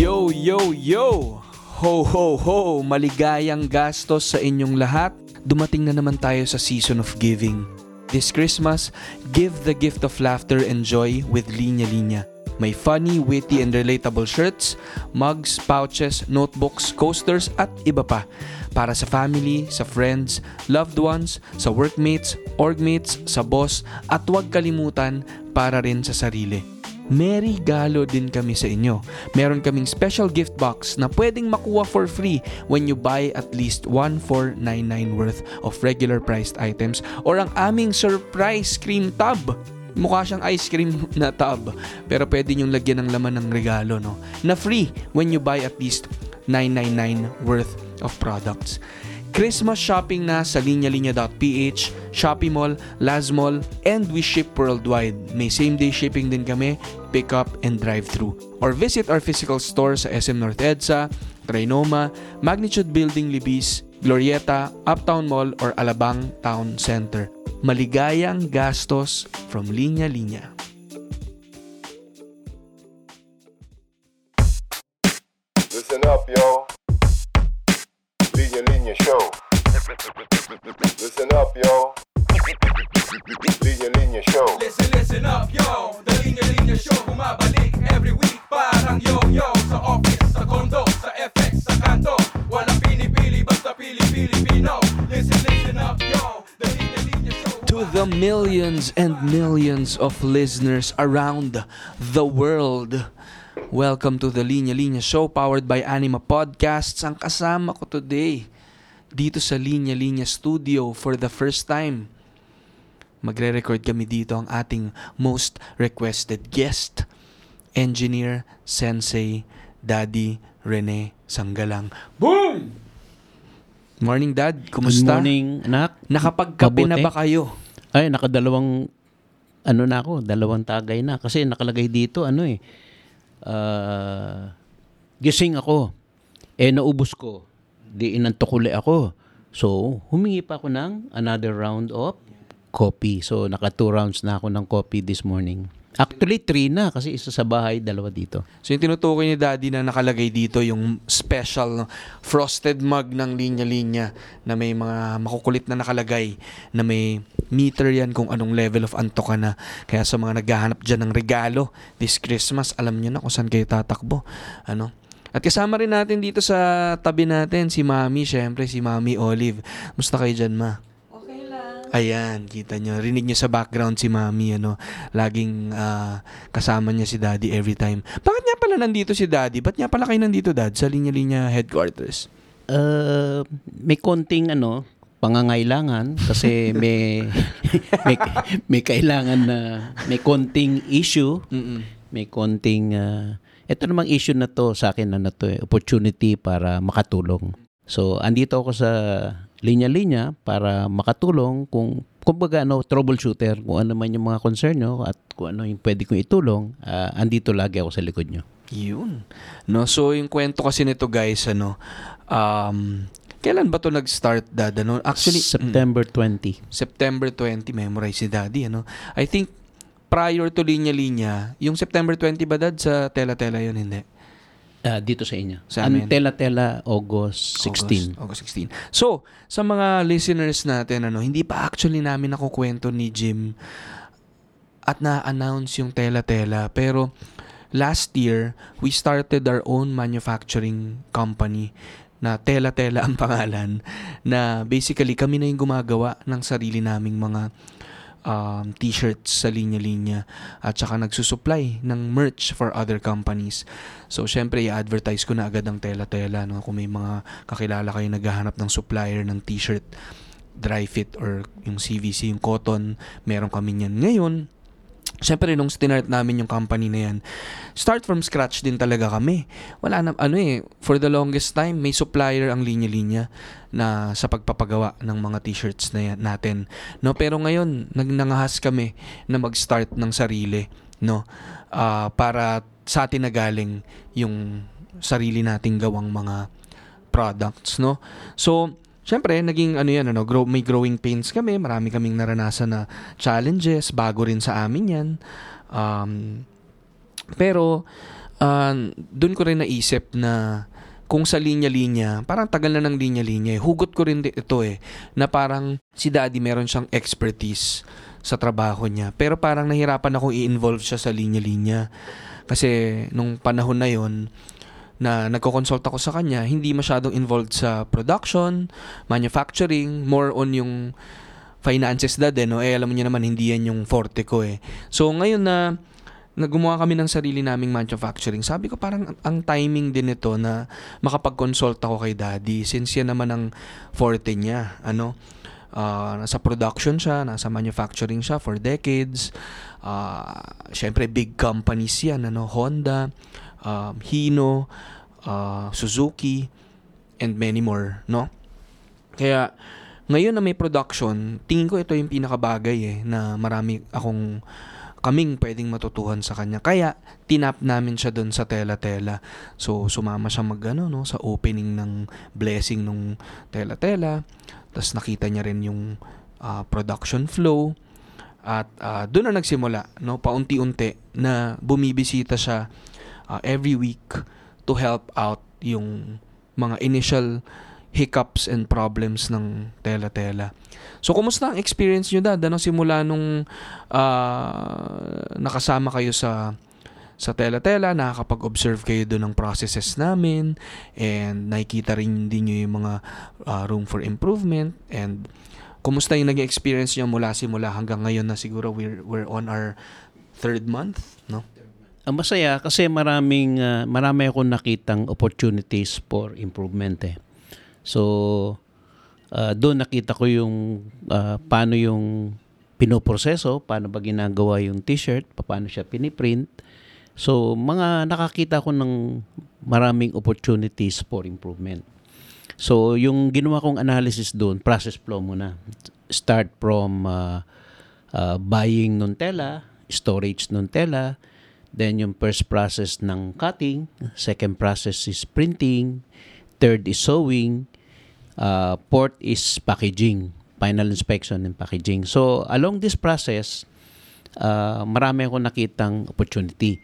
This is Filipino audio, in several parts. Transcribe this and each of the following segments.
Yo, yo, yo! Ho, ho, ho! Maligayang gastos sa inyong lahat. Dumating na naman tayo sa season of giving. This Christmas, give the gift of laughter and joy with Linya Linya. May funny, witty, and relatable shirts, mugs, pouches, notebooks, coasters, at iba pa. Para sa family, sa friends, loved ones, sa workmates, orgmates, sa boss, at huwag kalimutan para rin sa sarili. Merry Galo din kami sa inyo. Meron kaming special gift box na pwedeng makuha for free when you buy at least 1499 worth of regular priced items or ang aming surprise cream tub. Mukha siyang ice cream na tub pero pwede niyong lagyan ng laman ng regalo no na free when you buy at least 999 worth of products. Christmas shopping na sa linyalinya.ph, Shopee Mall, Lazmall, and we ship worldwide. May same-day shipping din kami, pick up and drive-thru. Or visit our physical store sa SM North EDSA, Trinoma, Magnitude Building Libis, Glorieta, Uptown Mall, or Alabang Town Center. Maligayang gastos from Linya Linya. Millions of listeners around the world. Welcome to the Linya Linya Show powered by Anima Podcasts. Ang kasama ko today dito sa Linya Linya Studio for the first time. Magre-record kami dito ang ating most requested guest, Engineer Sensei Daddy Rene Sanggalang. Boom! Morning Dad, kumusta? Good morning, anak. Nakapagkape na ba kayo? Ay, nakadalawang, ano na ako, dalawang tagay na. Kasi nakalagay dito, ano eh, ah, gising ako. Eh, naubos ko. Di inantok uli ako. So, humingi pa ako ng another round of coffee. So, naka two rounds na ako ng coffee this morning. Actually, three na kasi isa sa bahay, dalawa dito. So yung tinutukoy ni Daddy na nakalagay dito yung special frosted mug ng linya-linya na may mga makukulit na nakalagay na may meter yan kung anong level of antok ka na. Kaya sa mga naghahanap dyan ng regalo this Christmas, alam nyo na kung saan kayo tatakbo. Ano? At kasama rin natin dito sa tabi natin si Mami, syempre si Mami Olive. Musta kayo dyan, Ma? Ayan, kita nyo. Rinig nyo sa background si Mami, ano. Laging ah, kasama niya si Daddy every time. Bakit nga pala nandito si Daddy? Ba't nga pala kayo nandito, Dad? Sa linya-linya headquarters? Uh, may konting ano, pangangailangan kasi may may, may kailangan na may konting issue, Mm-mm. may konting uh, ito namang issue na to sa akin na to, eh, opportunity para makatulong. So, andito ako sa linya-linya para makatulong kung kumbaga ano, troubleshooter, kung ano man yung mga concern nyo at kung ano yung pwede kong itulong, ah, andito lagi ako sa likod nyo. Yun. No, so yung kwento kasi nito, guys, ano, um, kailan ba to nag-start, Dad? Ano? Actually, mm, September 20. September 20, memorize si Daddy, ano? I think, prior to linya-linya, yung September 20 ba, Dad, sa Tela-Tela yun, hindi? Ah, dito sa inyo. Sa amin. Antela-tela August 16. August, August 16. So, sa mga listeners natin, ano, hindi pa actually namin nakukwento ni Jim at na-announce yung Tela-Tela. Pero, last year, we started our own manufacturing company na Tela-Tela ang pangalan na basically kami na yung gumagawa ng sarili naming mga um, t-shirts sa linya-linya at saka nagsusupply ng merch for other companies. So, syempre, i-advertise ko na agad ang tela-tela. No? Kung may mga kakilala kayo naghahanap ng supplier ng t-shirt, dry fit or yung CVC, yung cotton, meron kami niyan. Ngayon, Siyempre, nung stinart namin yung company na yan, start from scratch din talaga kami. Wala na, ano eh, for the longest time, may supplier ang linya-linya na sa pagpapagawa ng mga t-shirts na yan, natin. No, pero ngayon, nagnangahas kami na mag-start ng sarili, no? Ah, para sa atin na galing yung sarili nating gawang mga products, no? So, Siyempre, naging ano yan, ano, grow, may growing pains kami. Marami kaming naranasan na challenges. Bago rin sa amin yan. Um, pero, ah, doon ko rin naisip na kung sa linya-linya, parang tagal na ng linya-linya eh. Hugot ko rin ito eh, na parang si daddy meron siyang expertise sa trabaho niya. Pero parang nahirapan akong i-involve siya sa linya-linya. Kasi nung panahon na yon na nagko-consult ako sa kanya, hindi masyadong involved sa production, manufacturing, more on yung finances dad eh, no? Eh, alam niyo naman, hindi yan yung forte ko eh. So, ngayon na naggumawa kami ng sarili naming manufacturing, sabi ko parang ang- timing din ito na makapag-consult ako kay daddy since yan naman ang forte niya. Ano? Ah, nasa production siya, nasa manufacturing siya for decades. Ah, Siyempre, big companies yan. Ano? Honda, um, Hino, ah, Suzuki, and many more. No? Kaya, ngayon na may production, tingin ko ito yung pinakabagay eh, na marami akong kaming pwedeng matutuhan sa kanya. Kaya, tinap namin siya doon sa tela-tela. So, sumama siya mag, ano, no, sa opening ng blessing nung tela-tela. Tapos nakita niya rin yung ah, production flow. At ah, doon na nagsimula, no, paunti-unti na bumibisita siya ah, every week to help out yung mga initial hiccups and problems ng tela-tela. So, kumusta ang experience nyo, Dad? Ano simula nung ah, nakasama kayo sa sa tela-tela, nakakapag-observe kayo doon ng processes namin and nakikita rin din nyo yung mga ah, room for improvement and kumusta yung naging experience nyo mula simula hanggang ngayon na siguro we're, we're on our third month, no? Ang masaya kasi maraming ah, marami akong nakitang opportunities for improvement eh. So ah, doon nakita ko yung ah, paano yung pinoproseso, paano ba ginagawa yung t-shirt, paano siya piniprint. So mga nakakita ko ng maraming opportunities for improvement. So yung ginawa kong analysis doon, process flow muna. Start from ah, ah, buying ng tela, storage ng tela, Then yung first process ng cutting, second process is printing, third is sewing, uh, fourth is packaging, final inspection and packaging. So along this process, uh, marami akong nakitang opportunity.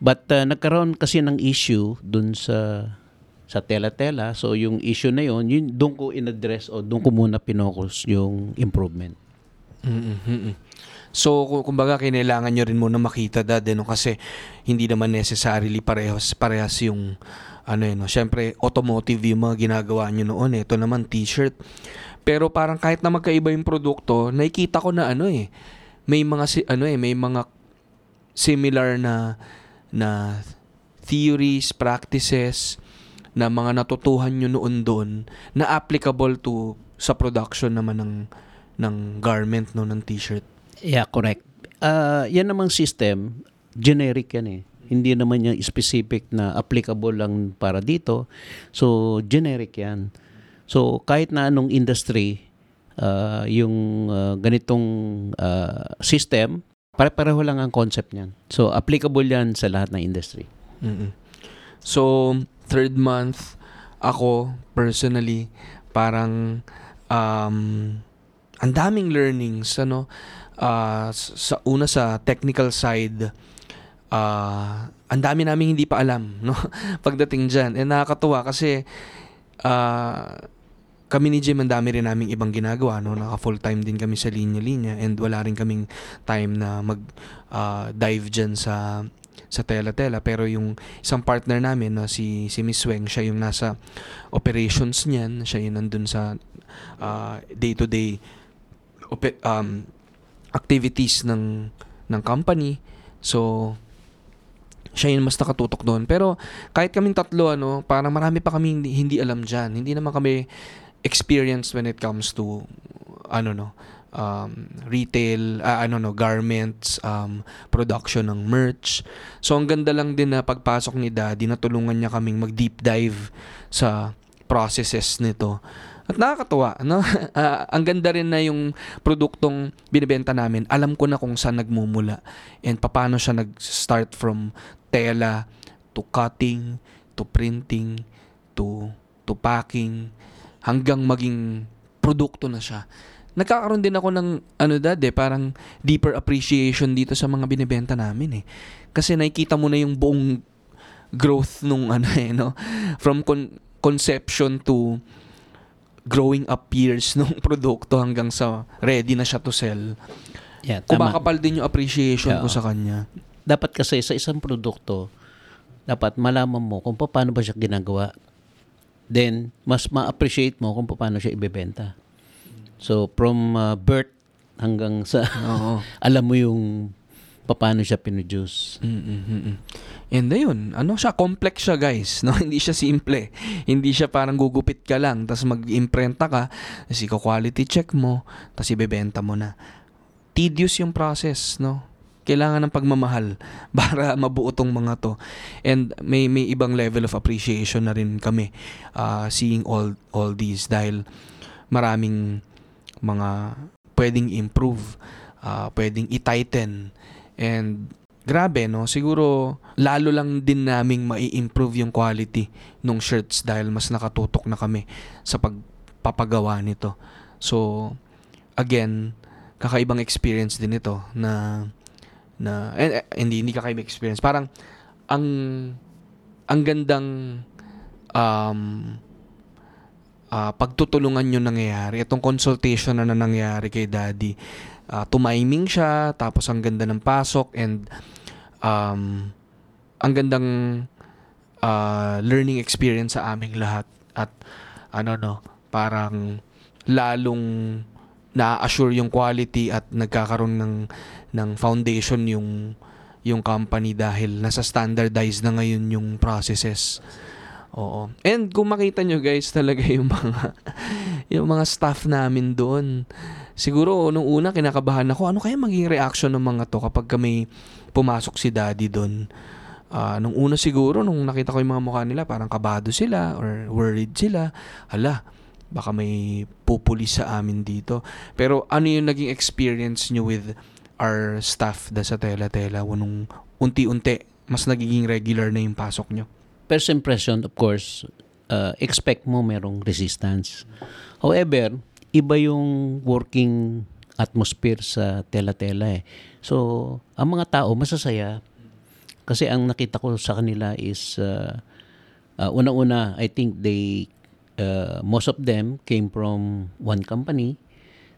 But uh, nagkaroon kasi ng issue dun sa sa tela-tela. So yung issue na yun, yun doon ko in-address o doon ko muna pinokus yung improvement. mm So, ku- kumbaga, kinailangan nyo rin muna makita dad, eh, no? kasi hindi naman necessarily parehas, parehas yung, ano yun, no? syempre, automotive yung mga ginagawa nyo noon, eh. ito naman t-shirt. Pero parang kahit na magkaiba yung produkto, nakikita ko na ano eh, may mga, ano eh, may mga similar na, na theories, practices, na mga natutuhan nyo noon doon na applicable to sa production naman ng ng garment no ng t-shirt. Yeah, correct. Ah, yan namang system, generic yan eh. Hindi naman yung specific na applicable lang para dito. So, generic yan. So, kahit na anong industry, ah, yung ah, ganitong ah, system, pare-pareho lang ang concept niyan. So, applicable yan sa lahat ng industry. mm So, third month ako personally parang um ang daming learnings ano S- sa una sa technical side ah ang dami namin hindi pa alam no? Pagdating diyan eh nakakatuwa kasi ah kami ni Jim ang dami rin naming ibang ginagawa no? Naka full time din kami sa linya-linya and wala rin kaming time na mag ah, dive diyan sa sa tela-tela. Pero yung isang partner namin na si si Miss Weng siya yung nasa operations niyan. Siya yung nandun sa ah, day-to-day ope- um, activities ng ng company. So siya yung mas nakatutok doon. Pero kahit kaming tatlo ano parang marami pa kami hindi, hindi alam diyan hindi naman kami experienced when it comes to ano no um, retail ah, ano no garments um, production ng merch. So ang ganda lang din na pagpasok ni daddy natulungan niya kaming mag deep dive sa processes nito at nakakatuwa no Ah, ang ganda rin na yung produktong binibenta namin alam ko na kung saan nagmumula and paano siya nag-start from tela to cutting to printing to to packing hanggang maging produkto na siya nagkakaroon din ako ng ano dad eh, parang deeper appreciation dito sa mga binibenta namin eh. Kasi nakikita mo na yung buong growth nung ano eh, no? From con- conception to growing up years nung produkto hanggang sa ready na siya to sell. Yeah, tama. Kumakapal din yung appreciation ko Oo. sa kanya. dapat kasi sa isang produkto, dapat malaman mo kung paano ba siya ginagawa. Then, mas ma-appreciate mo kung paano siya ibebenta. So, from uh, birth hanggang sa, Oo. alam mo yung paano siya pinuduce. Mm-mm-mm. And ayun, ano siya, complex siya guys, no? Hindi siya simple. Hindi siya parang gugupit ka lang, tapos mag-imprenta ka, tapos iko-quality check mo, tapos ibebenta mo na. Tedious yung process, no? Kailangan ng pagmamahal para mabuo tong mga to. And may may ibang level of appreciation na rin kami uh, seeing all all these dahil maraming mga pwedeng improve, uh, pwedeng i-tighten. And grabe no, siguro lalo lang din naming mai-improve yung quality ng shirts dahil mas nakatutok na kami sa pagpapagawa nito. So again, kakaibang experience din ito na na eh, eh, hindi hindi kakaibang experience. Parang ang ang gandang um ah, pagtutulungan yung nangyayari. Itong consultation na, na nangyayari kay daddy. Ah, tumiming siya, tapos ang ganda ng pasok and um, ang gandang ah, learning experience sa aming lahat. At ano no, parang lalong na-assure yung quality at nagkakaroon ng ng foundation yung yung company dahil nasa standardized na ngayon yung processes. Oo. And kung makita nyo guys talaga yung mga yung mga staff namin doon. Siguro nung una kinakabahan ako, ano kaya maging reaction ng mga to kapag kami pumasok si daddy doon. Ah, nung una siguro nung nakita ko yung mga mukha nila parang kabado sila or worried sila. Hala, baka may pupulis sa amin dito. Pero ano yung naging experience nyo with our staff da sa Tela Tela nung unti-unti mas nagiging regular na yung pasok nyo? First impression, of course, uh, expect mo merong resistance. However, iba yung working atmosphere sa tela-tela eh. So, ang mga tao masasaya kasi ang nakita ko sa kanila is uh, uh, unang-una, I think they uh, most of them came from one company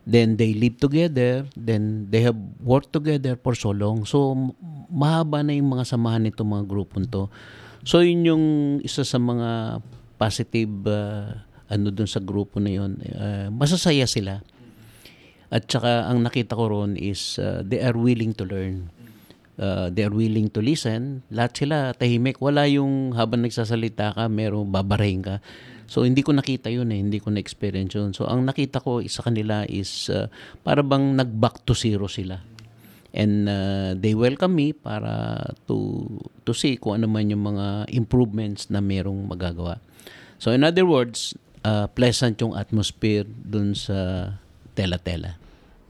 then they live together, then they have worked together for so long. So, mahaba na yung mga samahan nito mga grupong to. So, yun yung isa sa mga positive uh, ano dun sa grupo na yun. Uh, masasaya sila. At saka, ang nakita ko ron is uh, they are willing to learn. Uh, they are willing to listen. Lahat sila tahimik. Wala yung habang nagsasalita ka, merong babarahin ka. So hindi ko nakita yun eh, hindi ko na-experience yun. So ang nakita ko sa kanila is uh, para bang nag-back to zero sila. And uh, they welcome me para to to see kung ano man yung mga improvements na merong magagawa. So in other words, uh, pleasant yung atmosphere dun sa tela-tela.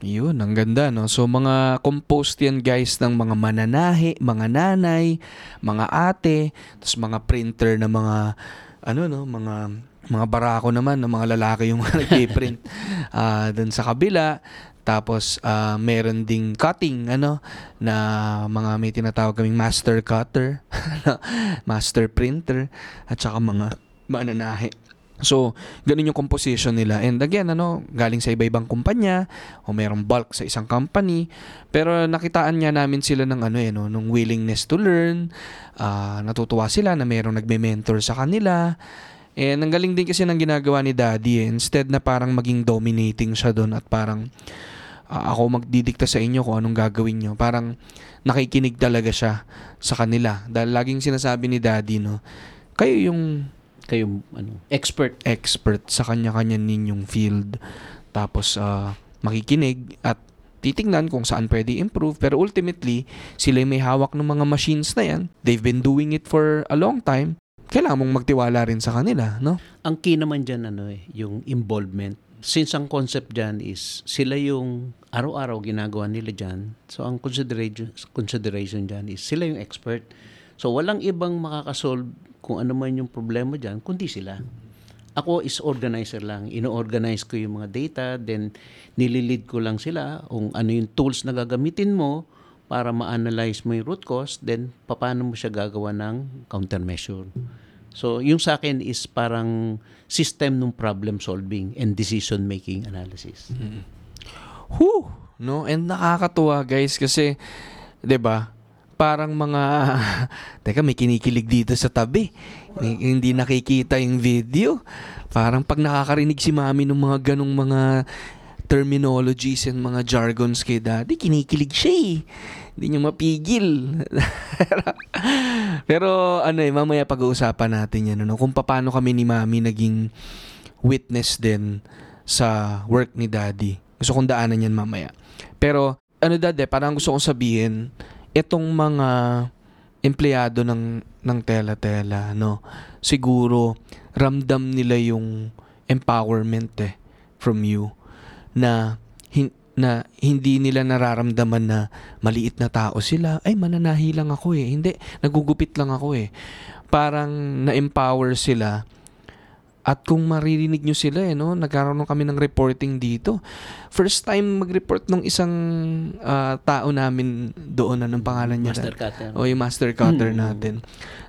Yun, ang ganda, no? So, mga compost yan, guys, ng mga mananahi, mga nanay, mga ate, tapos mga printer na mga, ano, no? Mga, mga barako naman, ng mga lalaki yung nagpiprint ah dun sa kabila. Tapos, ah, meron ding cutting, ano, na mga may tinatawag kaming master cutter, master printer, at saka mga mananahi. So, ganun yung composition nila. And again, ano, galing sa iba-ibang kumpanya o merong bulk sa isang company. Pero nakitaan niya namin sila ng ano eh, no, nung willingness to learn. Ah, natutuwa sila na merong nagme-mentor sa kanila. And ang galing din kasi ng ginagawa ni Daddy eh. Instead na parang maging dominating siya doon at parang ah, ako magdidikta sa inyo kung anong gagawin nyo. Parang nakikinig talaga siya sa kanila. Dahil laging sinasabi ni Daddy, no, kayo yung Kayo ano, expert. expert sa kanya-kanya ninyong field. Tapos ah, makikinig at titingnan kung saan pwede improve. Pero ultimately, sila may hawak ng mga machines na yan. They've been doing it for a long time. Kailangan mong magtiwala rin sa kanila, no? Ang key naman dyan, ano eh, yung involvement. Since ang concept dyan is sila yung araw-araw ginagawa nila dyan. So ang consideration, consideration dyan is sila yung expert. So walang ibang makakasolve kung ano man yung problema dyan, kundi sila. Ako is organizer lang. Ino-organize ko yung mga data, then nililid ko lang sila kung ano yung tools na gagamitin mo para ma-analyze mo yung root cause, then paano mo siya gagawa ng countermeasure. So, yung sa akin is parang system ng problem solving and decision making analysis. Whew! No? And nakakatuwa guys kasi, 'di ba? Parang mga Teka, may kinikilig dito sa tabi. Hindi nakikita yung video. Parang pag nakakarinig si Mami ng mga ganong mga terminologies and mga jargons kay Daddy, kinikilig siya eh. Hindi niya mapigil. Pero ano eh, mamaya pag-uusapan natin yan. Ano, kung paano kami ni Mami naging witness din sa work ni Daddy. Gusto kong daanan yan mamaya. Pero ano Daddy, parang gusto kong sabihin, itong mga empleyado ng ng tela-tela, no? Siguro ramdam nila yung empowerment eh from you na hin- na hindi nila nararamdaman na maliit na tao sila. Ay, mananahi lang ako eh. Hindi, nagugupit lang ako eh. Parang na-empower sila. At kung maririnig nyo sila eh, no? nagkaroon kami ng reporting dito. First time mag-report ng isang ah, tao namin doon, anong pangalan niya? Master cutter. O yung master cutter Hmm. natin.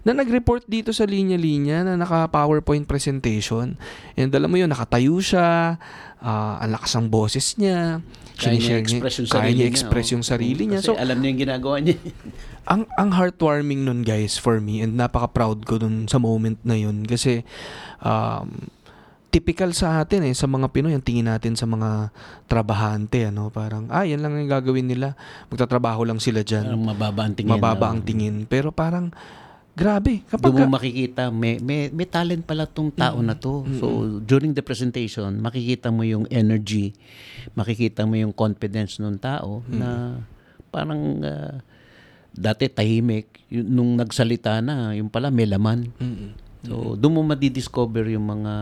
Na nag-report dito sa linya-linya na naka-PowerPoint presentation. And alam mo yun, nakatayo siya, ah, ang lakas ng boses niya. Kaya niya express yung sarili niya niya. express oh. yung sarili niya. Kasi So, alam niya yung ginagawa niya. ang ang heartwarming nun guys for me and napaka-proud ko dun sa moment na yun kasi um, typical sa atin eh sa mga Pinoy ang tingin natin sa mga trabahante ano parang ah yan lang yung gagawin nila magtatrabaho lang sila diyan Parang mababa ang tingin. mababa ang tingin pero parang grabe kapag Doon mo makikita, may, may, may talent pala tong tao na to. So, during the presentation, makikita mo yung energy, makikita mo yung confidence ng tao na parang ah, dati tahimik, Yung- nung nagsalita na, yung pala may laman. Mm-mm. So, doon mo madidiscover yung mga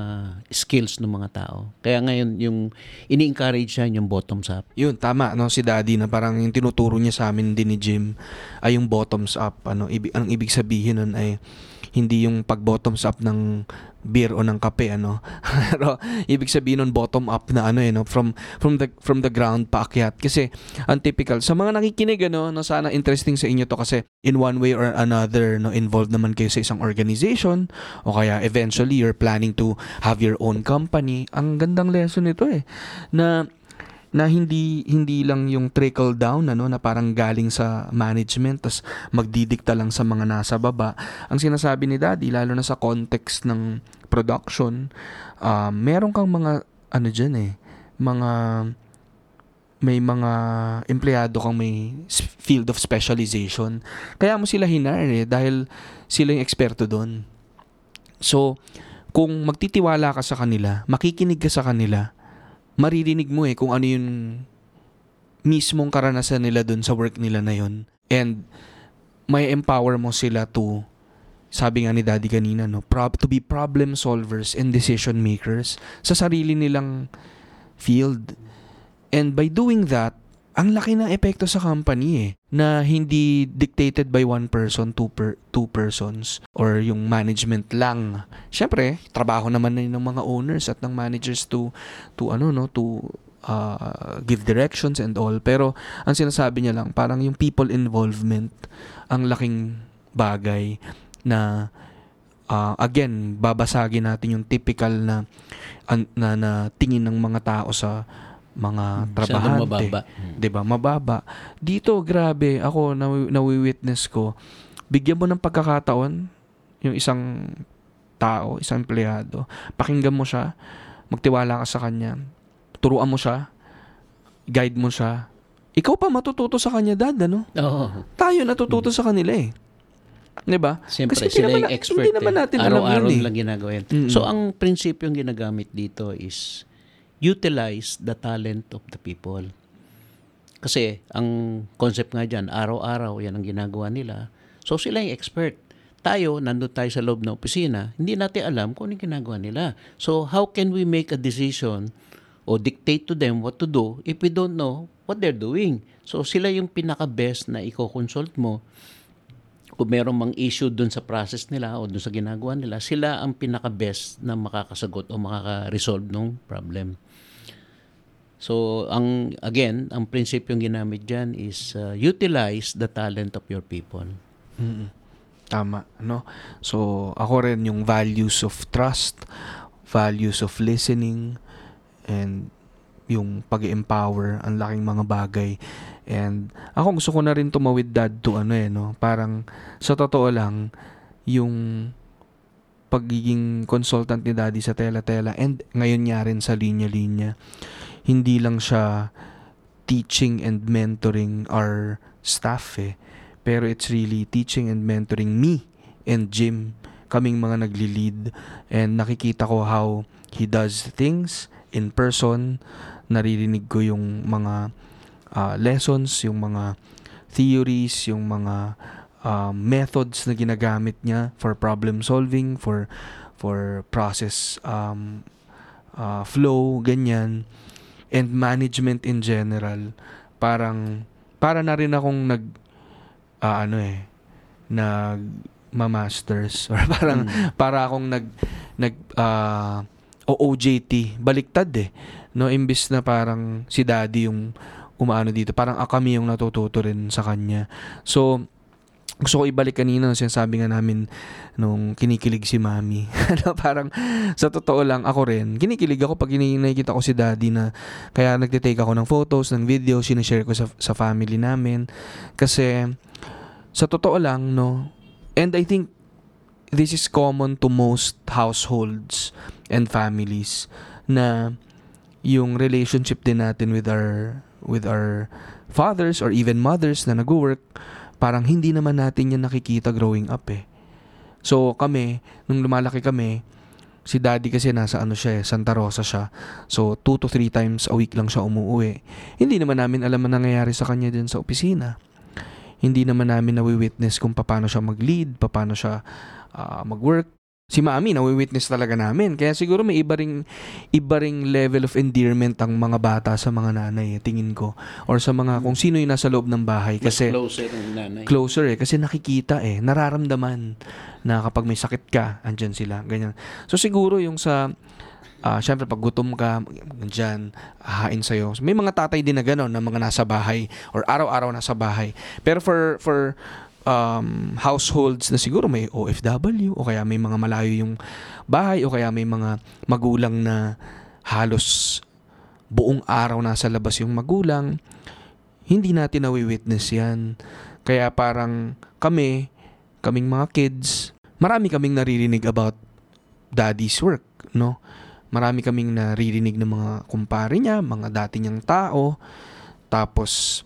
skills ng mga tao. Kaya ngayon, yung ini-encourage siya yung bottoms up. Yun, tama, no, si Daddy na parang yung tinuturo niya sa amin din ni Jim ay yung bottoms up. Ano, ibig, ang ibig sabihin nun ay hindi yung pag-bottoms up ng beer o ng kape, ano. Pero ibig sabihin nun bottom up na ano eh, no, from, from, the, from the ground paakyat. Kasi ang typical, sa mga nakikinig, ano, no, sana interesting sa inyo to kasi in one way or another, no, involved naman kayo sa isang organization o kaya eventually you're planning to have your own company. Ang gandang lesson nito eh, na na hindi hindi lang yung trickle down ano na parang galing sa management tas magdidikta lang sa mga nasa baba. Ang sinasabi ni daddy lalo na sa context ng production um, meron kang mga ano diyan eh mga may mga empleyado kang may field of specialization. Kaya mo sila hinar eh dahil sila yung eksperto doon so kung magtitiwala ka sa kanila makikinig ka sa kanila maririnig mo eh kung ano yung mismong karanasan nila dun sa work nila na yun. And may empower mo sila to sabi nga ni Daddy kanina no, prob- to be problem solvers and decision makers sa sarili nilang field. And by doing that, ang laki ng epekto sa company eh na hindi dictated by one person, two per two persons or yung management lang. Syempre, trabaho naman na ng mga owners at ng managers to to ano no, to uh, give directions and all. Pero ang sinasabi niya lang, parang yung people involvement ang laking bagay na uh, again, babasagin natin yung typical na na, na tingin ng mga tao sa mga Masyadong trabahante. mababa. 'di ba? Mababa. Dito grabe ako nawi- nawi-witness ko. Bigyan mo ng pagkakataon yung isang tao, isang empleyado. Pakinggan mo siya, magtiwala ka sa kanya. Turuan mo siya, guide mo siya. Ikaw pa matututo sa kanya, dad, ano? Oo. Tayo natututo sa kanila eh. 'Di ba? Siyempre, Kasi sila naman yung expert. hindi naman eh. natin alam Araw-araw yun eh. lang ginagawa yan. Mm-mm. So, ang prinsipyong ginagamit dito is utilize the talent of the people. Kasi, ang concept nga dyan, araw-araw, yan ang ginagawa nila. So, sila yung expert. Tayo, nandun tayo sa loob ng opisina, hindi natin alam kung ano ginagawa nila. So, how can we make a decision o dictate to them what to do if we don't know what they're doing? So, sila yung pinaka-best na i-consult mo kung meron mang issue dun sa process nila o dun sa ginagawa nila, sila ang pinaka-best na makakasagot o makaka-resolve ng problem. So, ang again, ang prinsipyong ginamit diyan is uh, utilize the talent of your people. Mm-mm. Tama, no? So, ako rin yung values of trust, values of listening, and yung pag empower ang laking mga bagay. And ako gusto ko na rin tumawid dad to ano eh, no? Parang sa totoo lang, yung pagiging consultant ni daddy sa tela-tela and ngayon nga rin sa linya-linya, hindi lang siya teaching and mentoring our staff eh. Pero it's really teaching and mentoring me and Jim. Kaming mga nagli-lead and nakikita ko how he does things in person. Naririnig ko yung mga uh, lessons, yung mga theories, yung mga uh, methods na ginagamit niya for problem solving, for for process um, uh, flow, ganyan and management in general parang para na rin akong nag ah, ano eh nag masters or parang Mm. para akong nag nag ah, OJT baliktad eh no imbis na parang si daddy yung umaano dito parang ah, kami yung natututo rin sa kanya so gusto ko ibalik kanina no, sinasabi nga namin nung kinikilig si mami. Ano, parang sa totoo lang ako rin, kinikilig ako pag nakikita ko si daddy na kaya nagtitake ako ng photos, ng videos, sinishare ko sa, sa family namin. Kasi sa totoo lang, no, and I think this is common to most households and families na yung relationship din natin with our with our fathers or even mothers na nag-work parang hindi naman natin yan nakikita growing up eh. So kami, nung lumalaki kami, si daddy kasi nasa ano siya eh, Santa Rosa siya. So 2 to 3 times a week lang siya umuwi. Hindi naman namin alam ang nangyayari sa kanya din sa opisina. Hindi naman namin nawi-witness kung paano siya mag-lead, paano siya ah, mag-work. Si mami, nawi-witness talaga namin. Kaya siguro may iba ring, iba ring level of endearment ang mga bata sa mga nanay, eh, tingin ko. Or sa mga, kung sino yung nasa loob ng bahay. Mas Kasi, closer ang nanay. closer eh kasi nakikita eh nararamdaman na kapag may sakit ka andyan sila ganyan so siguro yung sa ah syempre pag gutom ka andyan hahain sa'yo may mga tatay din na gano'n na mga nasa bahay or araw-araw nasa bahay pero for for um, households na siguro may OFW o kaya may mga malayo yung bahay o kaya may mga magulang na halos buong araw nasa labas yung magulang hindi natin nawi-witness yan. Kaya parang kami, kaming mga kids, marami kaming naririnig about daddy's work, no? Marami kaming naririnig ng mga kumpare niya, mga dati niyang tao. Tapos,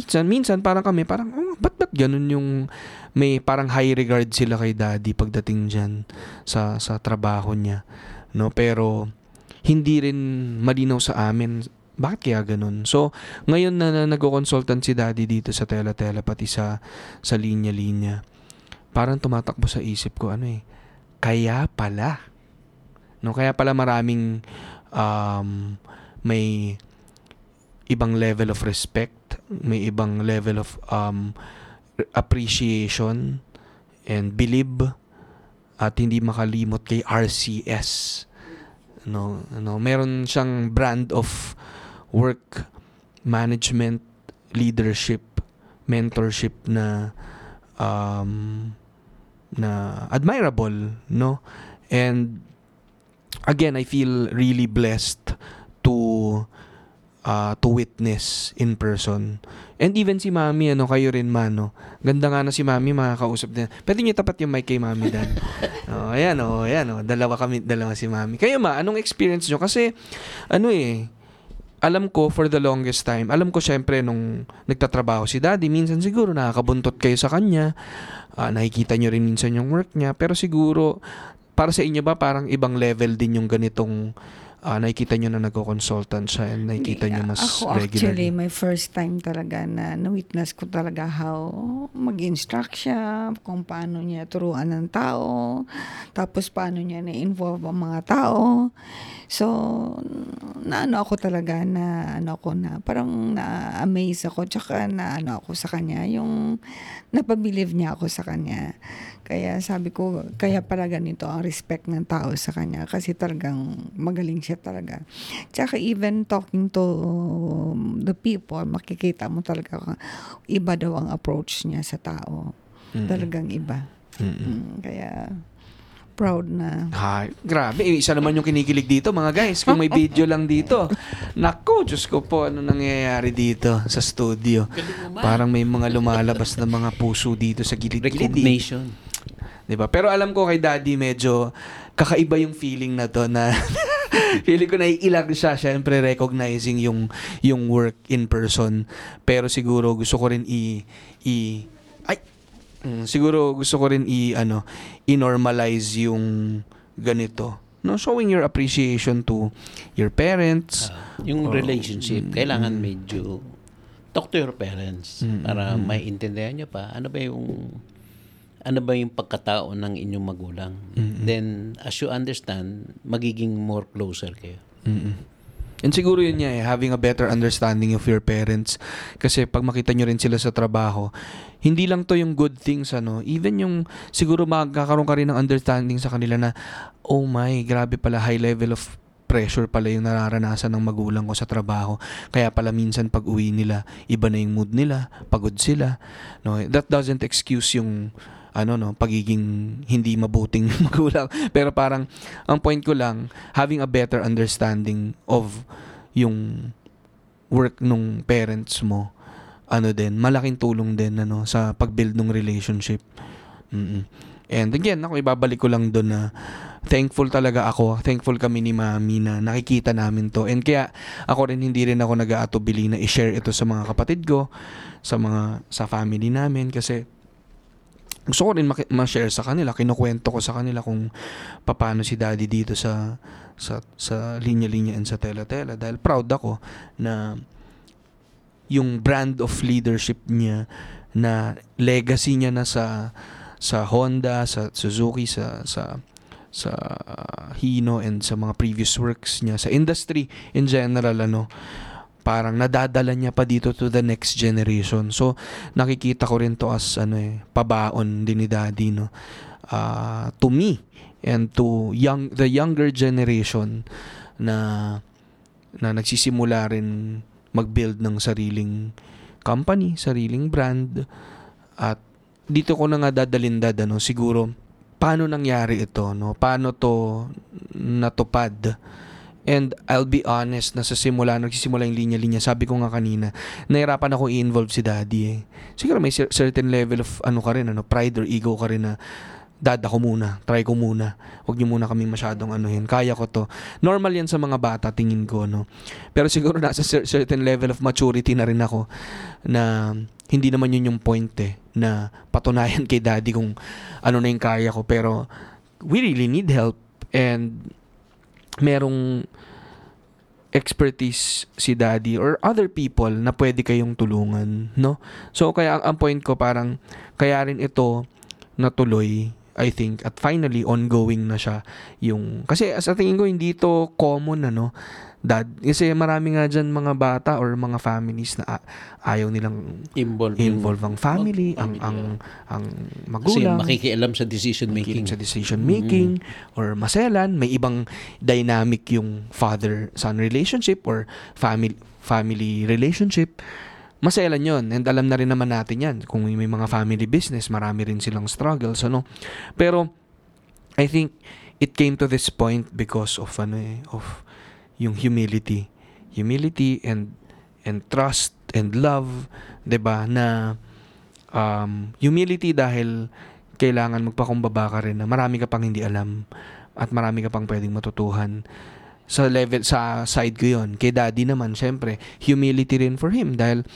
minsan, minsan parang kami, parang, oh, ba't ba't ganun yung may parang high regard sila kay daddy pagdating dyan sa, sa trabaho niya. No? Pero, hindi rin malinaw sa amin bakit kaya ganun? So, ngayon na, na nagko-consultant si daddy dito sa tela-tela pati sa, sa linya-linya, parang tumatakbo sa isip ko, ano eh, kaya pala. No, kaya pala maraming um, may ibang level of respect, may ibang level of um, appreciation and believe at hindi makalimot kay RCS. No, no, meron siyang brand of work management, leadership, mentorship na um, na admirable, no? And again, I feel really blessed to uh, to witness in person. And even si Mami, ano, kayo rin man, no? Ganda nga na si Mami, makakausap din. Pwede niyo tapat yung mic kay Mami Dan. oh, ayan, oh, ayan, oh. Dalawa kami, dalawa si Mami. Kayo ma, anong experience nyo? Kasi, ano eh, alam ko for the longest time, alam ko syempre nung nagtatrabaho si daddy, minsan siguro nakakabuntot kayo sa kanya, ah, nakikita nyo rin minsan yung work niya, pero siguro, para sa inyo ba parang ibang level din yung ganitong ah, nakikita nyo na nagko-consultant siya and nakikita nyo mas Ako actually, regularly? my first time talaga na na-witness ko talaga how mag-instruct siya, kung paano niya turuan ng tao, tapos paano niya na-involve ang mga tao. So, naano ako talaga na ano ako na parang na-amaze ako tsaka na ano ako sa kanya yung napabilive niya ako sa kanya. Kaya sabi ko, kaya pala ganito ang respect ng tao sa kanya kasi talagang magaling siya talaga. Tsaka even talking to um, the people, makikita mo talaga kung iba daw ang approach niya sa tao. Talagang iba. Mm, kaya proud na. Ay, grabe. Eh, Isa naman yung kinikilig dito, mga guys. Kung may video lang dito. Nako, Diyos ko po, ano nangyayari dito sa studio. Parang may mga lumalabas na mga puso dito sa gilid-gilid. eh. Recognition. 'Di ba? Pero alam ko kay Daddy medyo kakaiba yung feeling na to na feeling ko naiilang siya syempre recognizing yung yung work in person. Pero siguro gusto ko rin i i ay mm, siguro gusto ko rin i ano i-normalize yung ganito. No, showing your appreciation to your parents. Yung Oh, relationship, kailangan medyo talk to your parents Mm, para mm. maiintindihan nyo pa ano ba yung ano ba yung pagkatao ng inyong magulang. Mm-mm. Then, as you understand, magiging more closer kayo. Mm-mm. And siguro yun niya eh, having a better understanding of your parents. Kasi pag makita nyo rin sila sa trabaho, hindi lang to yung good things, ano. Even yung, siguro magkakaroon ka rin ng understanding sa kanila na, oh my, grabe pala, high level of pressure pala yung nararanasan ng magulang ko sa trabaho. Kaya pala minsan pag uwi nila, iba na yung mood nila, pagod sila. No, that doesn't excuse yung ano no, pagiging hindi mabuting magulang. Pero parang ang point ko lang, having a better understanding of yung work nung parents mo, ano din, malaking tulong din ano sa pag-build ng relationship. mm And again, ako ibabalik ko lang doon na thankful talaga ako, thankful kami ni Mami na nakikita namin to. And kaya ako rin hindi rin ako nag-aatubili na i-share ito sa mga kapatid ko, sa mga sa family namin kasi gusto ko rin ma-share sa kanila, kinukwento ko sa kanila kung paano si daddy dito sa sa sa linya-linya and sa tela-tela. Dahil proud ako na yung brand of leadership niya na legacy niya na sa sa Honda, sa Suzuki, sa sa sa uh, Hino and sa mga previous works niya sa industry in general ano parang nadadala niya pa dito to the next generation. So nakikita ko rin to as ano eh pabaon din ni Daddy no. Ah, to me and to young the younger generation na na nagsisimula rin mag-build ng sariling company, sariling brand at dito ko na nga dadalin dad ano siguro paano nangyari ito no paano to natupad and I'll be honest na sa simula nagsisimula yung linya-linya. Sabi ko nga kanina nahirapan ako i-involve si daddy eh. Siguro may cer- certain level of ano ka rin ano pride or ego ka rin na dad ako muna. Try ko muna. Huwag niyo muna kaming masyadong anuhin. Kaya ko to. Normal yan sa mga bata tingin ko no? Pero siguro nasa cer- certain level of maturity na rin ako na hindi naman yun yung point eh na patunayan kay daddy kung ano na yung kaya ko. Pero we really need help. And merong expertise si daddy or other people na pwede kayong tulungan no? So kaya ang, ang point ko parang kaya rin ito natuloy I think at finally ongoing na siya yung kasi sa tingin ko hindi to common ano dad. Kasi marami nga dyan mga bata or mga families na ayaw nilang Involve, involve ang family, ang family, ang ang Kasi magulang, makikialam sa decision making. sa decision making or maselan, may ibang dynamic yung father-son relationship or family family relationship. Maselan yon and alam na rin naman natin yan. Kung may mga family business, marami rin silang struggles, ano. Pero, I think, it came to this point because of, ano eh, of yung humility. Humility and and trust and love, 'di ba? Na um, humility dahil kailangan magpakumbaba ka rin na marami ka pang hindi alam at marami ka pang pwedeng matutuhan sa level sa side ko yon kay daddy naman syempre humility rin for him dahil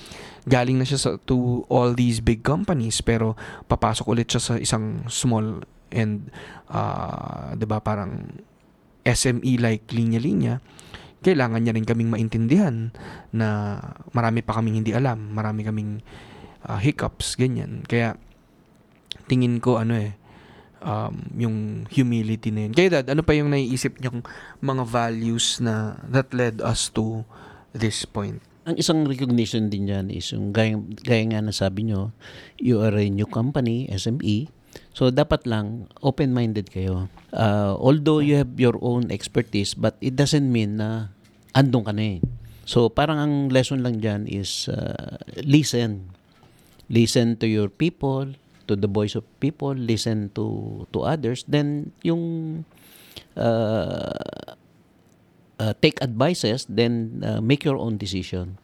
galing na siya sa, to all these big companies pero papasok ulit siya sa isang small and uh, 'di ba parang SME like linya-linya kailangan niya rin kaming maintindihan na marami pa kaming hindi alam, marami kaming uh, hiccups, ganyan. Kaya tingin ko ano eh, um, yung humility na yun. Kaya dad, ano pa yung naiisip niyong mga values na that led us to this point? Ang isang recognition din yan is yung gaya, gaya nga na sabi nyo, you are a new company, SME, So dapat lang open-minded kayo. Uh, although you have your own expertise but it doesn't mean na andun ka na eh. So parang ang lesson lang dyan is uh, listen. Listen to your people, to the voice of people, listen to to others. Then yung uh, uh, take advices, then uh, make your own decision.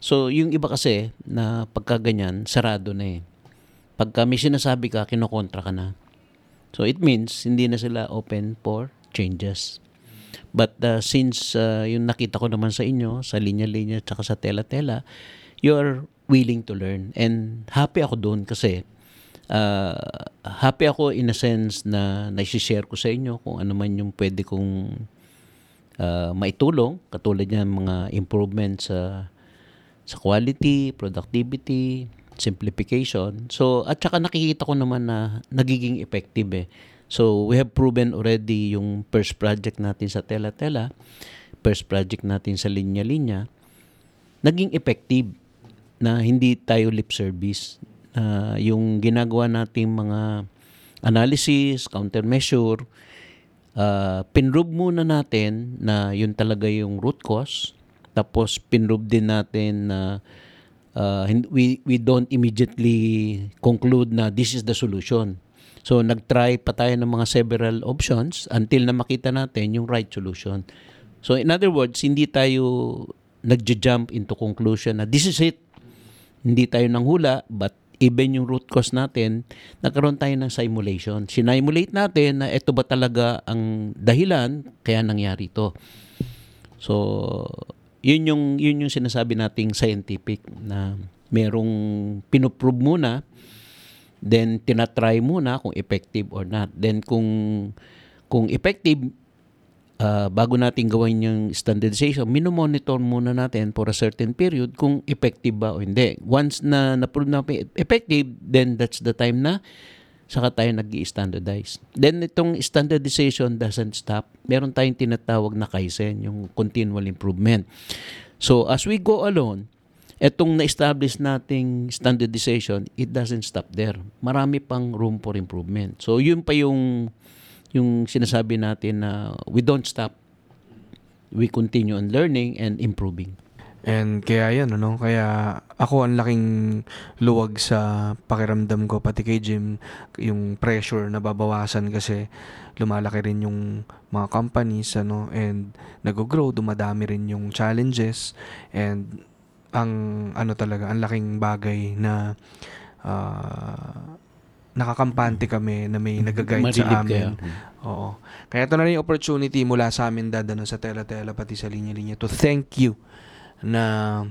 So, yung iba kasi na pagka ganyan, sarado na eh. Pagka may sinasabi ka, kinokontra ka na. So, it means hindi na sila open for changes. But uh, since uh, yung nakita ko naman sa inyo, sa linya-linya at sa tela-tela, you're willing to learn. And happy ako doon kasi uh, happy ako in a sense na naisishare ko sa inyo kung ano man yung pwede kong uh, maitulong. Katulad niyan mga improvements sa sa quality, productivity, simplification. So, at saka nakikita ko naman na nagiging effective eh. So, we have proven already yung first project natin sa Tela-Tela, first project natin sa Linya-Linya, naging effective na hindi tayo lip service. Na yung ginagawa nating mga analysis, countermeasure, uh, pinrove muna natin na yun talaga yung root cause tapos pinrove din natin na uh, we, we don't immediately conclude na this is the solution. So nag-try pa tayo ng mga several options until na makita natin yung right solution. So in other words, hindi tayo nagja-jump into conclusion na this is it. Hindi tayo nang hula but even yung root cause natin, nagkaroon tayo ng simulation. Sinimulate natin na ito ba talaga ang dahilan kaya nangyari ito. So, yun yung yun yung sinasabi nating scientific na merong pinoprove muna then tinatry muna kung effective or not then kung kung effective uh, bago natin gawin yung standardization minomonitor muna natin for a certain period kung effective ba o hindi once na na-prove na effective then that's the time na saka tayo nag standardize Then itong standardization doesn't stop. Meron tayong tinatawag na Kaizen, yung continual improvement. So as we go along, etong na-establish nating standardization, it doesn't stop there. Marami pang room for improvement. So yun pa yung yung sinasabi natin na we don't stop. We continue on learning and improving. And kaya yan, ano, kaya ako ang laking luwag sa pakiramdam ko, pati kay Jim, yung pressure na babawasan kasi lumalaki rin yung mga companies, ano, and nag-grow, dumadami rin yung challenges, and ang, ano talaga, ang laking bagay na uh, nakakampante kami na may nag-guide sa amin. Kayo. Oo. Kaya ito na rin yung opportunity mula sa amin, Dad, ano, sa Tela Tela, pati sa Linya Linya, to thank you na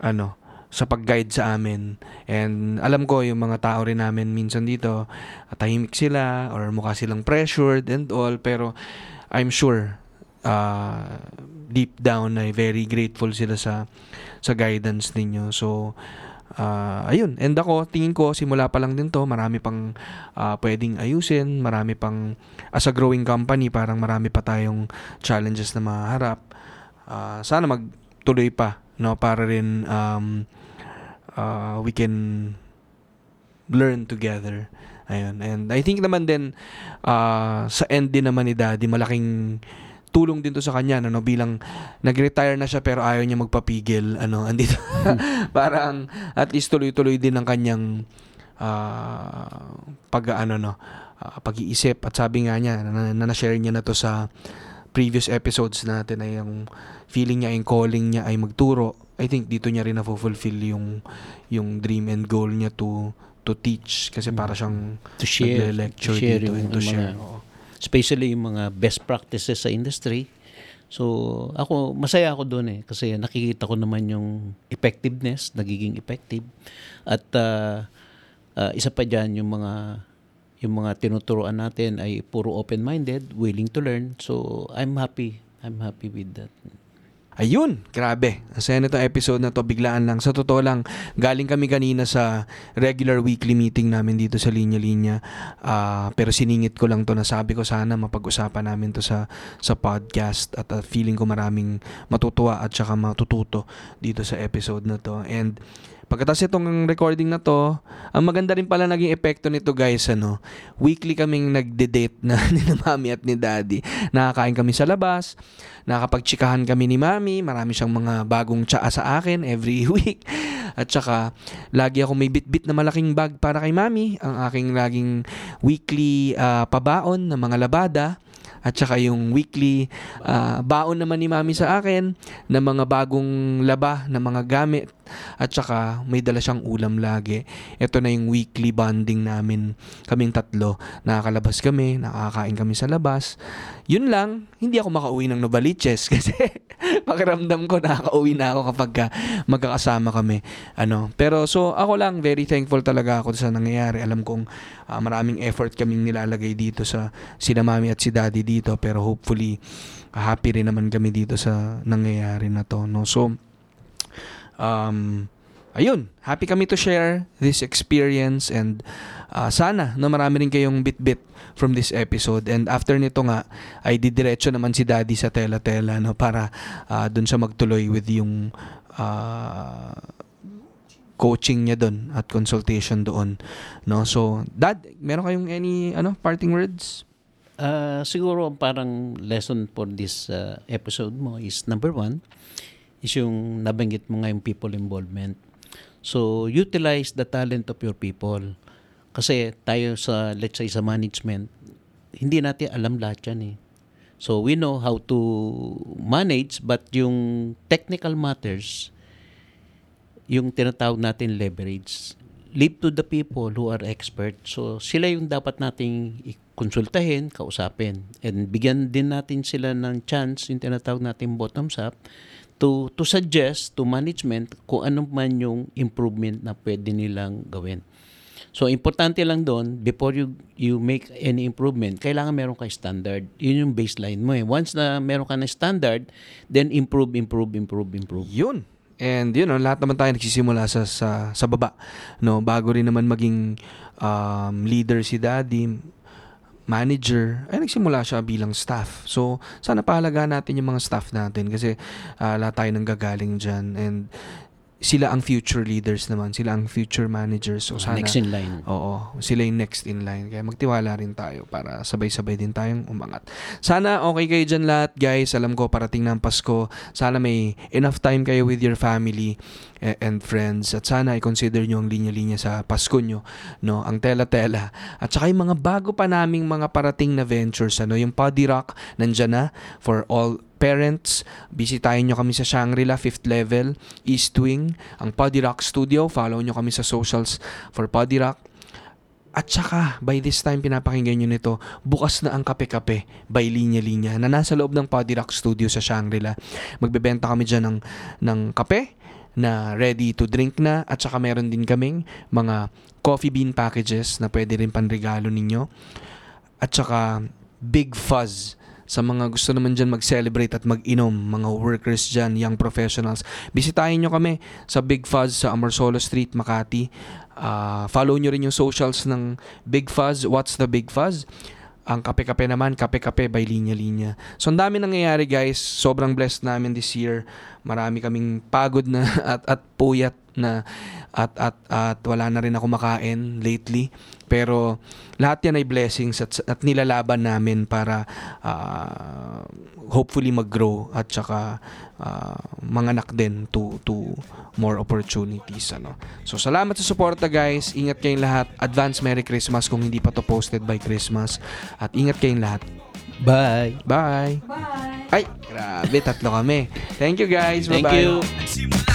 ano sa pag-guide sa amin. And alam ko yung mga tao rin namin minsan dito, tahimik sila or mukha silang pressured and all, pero I'm sure uh, deep down ay very grateful sila sa sa guidance ninyo. So uh, ayun, and ako tingin ko simula pa lang din to, marami pang uh, pwedeng ayusin, marami pang as a growing company, parang marami pa tayong challenges na maharap. Uh, sana mag tuloy pa no para rin um, uh, we can learn together. Ayun. And I think naman din uh, sa end din naman ni Daddy malaking tulong din to sa kanya no bilang nag-retire na siya pero ayaw niya magpapigil ano andito. Parang at least tuloy-tuloy din ang kanyang uh, pag ano no uh, pag-iisip. At sabi nga niya na, na, na-share niya na to sa previous episodes natin ay yung feeling niya, yung calling niya ay magturo, I think dito niya rin na-fulfill yung, yung dream and goal niya to to teach. Kasi para siyang to share, lecture to share dito and to mga, share. Especially yung mga best practices sa industry. So, ako, masaya ako doon eh. Kasi nakikita ko naman yung effectiveness, nagiging effective. At uh, uh, isa pa dyan, yung mga yung mga tinuturoan natin ay puro open-minded, willing to learn. So, I'm happy. I'm happy with that. Ayun, grabe. Ang saya nitong episode na to, biglaan lang. Sa totoo lang, galing kami kanina sa regular weekly meeting namin dito sa Linya Linya. Uh, pero siningit ko lang to na sabi ko sana mapag-usapan namin to sa, sa podcast at uh, feeling ko maraming matutuwa at saka matututo dito sa episode na to. And Pagkatapos itong recording na to, ang maganda rin pala naging epekto nito guys, ano, weekly kaming nagde-date na ni mami at ni daddy. Nakakain kami sa labas, nakakapagtsikahan kami ni mami, marami siyang mga bagong tsaa sa akin every week. At saka, lagi ako may bit-bit na malaking bag para kay mami, ang aking laging weekly ah, pabaon na mga labada. At saka yung weekly ah, baon naman ni mami sa akin na mga bagong laba na mga gamit. At saka may dala siyang ulam lagi. Ito na yung weekly bonding namin. Kaming tatlo. Nakakalabas kami, nakakain kami sa labas. Yun lang, hindi ako makauwi ng Novaliches kasi pakiramdam ko nakakauwi na ako kapag ka magkakasama kami. Ano, pero so ako lang very thankful talaga ako sa nangyayari. Alam kong ah, maraming effort kaming nilalagay dito sa sina mami at si daddy dito pero hopefully happy rin naman kami dito sa nangyayari na to. No? So um, ayun, happy kami to share this experience and ah, sana na marami rin kayong bit-bit from this episode. And after nito nga ay didiretso naman si daddy sa tela-tela no para ah, dun siya magtuloy with yung ah, coaching niya doon at consultation doon no. So dad meron kayong any ano parting words? Ah, siguro parang lesson for this uh, episode mo is number one is yung nabanggit mo nga yung people involvement. So, utilize the talent of your people. Kasi tayo sa, let's say, sa management, hindi natin alam lahat yan eh. So, we know how to manage, but yung technical matters, yung tinatawag natin leverage, leave to the people who are expert. So, sila yung dapat nating konsultahin, kausapin. And bigyan din natin sila ng chance, yung tinatawag natin bottoms up, to, to suggest to management kung ano man yung improvement na pwede nilang gawin. So, importante lang doon, before you you make any improvement, kailangan meron kay standard. Yun yung baseline mo eh. Once na meron ka na standard, then improve, improve, improve, improve. Yun. And yun, know, lahat naman tayo nagsisimula sa, sa, sa baba. No, bago rin naman maging um, leader si daddy, manager, ay nagsimula siya bilang staff. So, sana pahalagaan natin yung mga staff natin kasi ah, lahat tayo nang gagaling dyan. And sila ang future leaders naman. Sila ang future managers. So, sana, Next in line. Oo, sila yung next in line. Kaya magtiwala rin tayo para sabay-sabay din tayong umangat. Sana okay kayo dyan lahat, guys. Alam ko, parating na ang Pasko. Sana may enough time kayo with your family eh, and friends. At sana i-consider nyo ang linya-linya sa Pasko nyo. No? Ang tela-tela. At saka yung mga bago pa naming mga parating na ventures. Ano? Yung Poddy Rock, nandyan na for all parents, bisitahin nyo kami sa Shangri-La, 5th level, East Wing, ang Poddy Rock Studio. Follow nyo kami sa socials for Poddy Rock. At saka, by this time, pinapakinggan nyo nito, bukas na ang kape-kape by Linya Linya na nasa loob ng Poddy Rock Studio sa Shangri-La. Magbebenta kami dyan ng, ng kape na ready to drink na at saka meron din kaming mga coffee bean packages na pwede rin panregalo ninyo. At saka, Big Fuzz sa mga gusto naman dyan mag-celebrate at mag-inom, mga workers dyan, young professionals, bisitahin nyo kami sa Big Fuzz sa Amorsolo Street, Makati. Ah, follow nyo rin yung socials ng Big Fuzz. What's the Big Fuzz? Ang kape-kape naman, kape-kape by Linya Linya. So, ang dami nangyayari guys. Sobrang blessed namin this year. Marami kaming pagod na at, at puyat na at, at, at wala na rin ako makain lately. Pero lahat yan ay blessings at, at nilalaban namin para ah, hopefully mag-grow at saka ah, manganak din to, to more opportunities. Ano. So salamat sa suporta guys. Ingat kayong lahat. Advance Merry Christmas kung hindi pa to posted by Christmas. At ingat kayong lahat. Bye. Bye! Bye! Ay, grabe, tatlo kami. Thank you guys. Thank Bye-bye. you.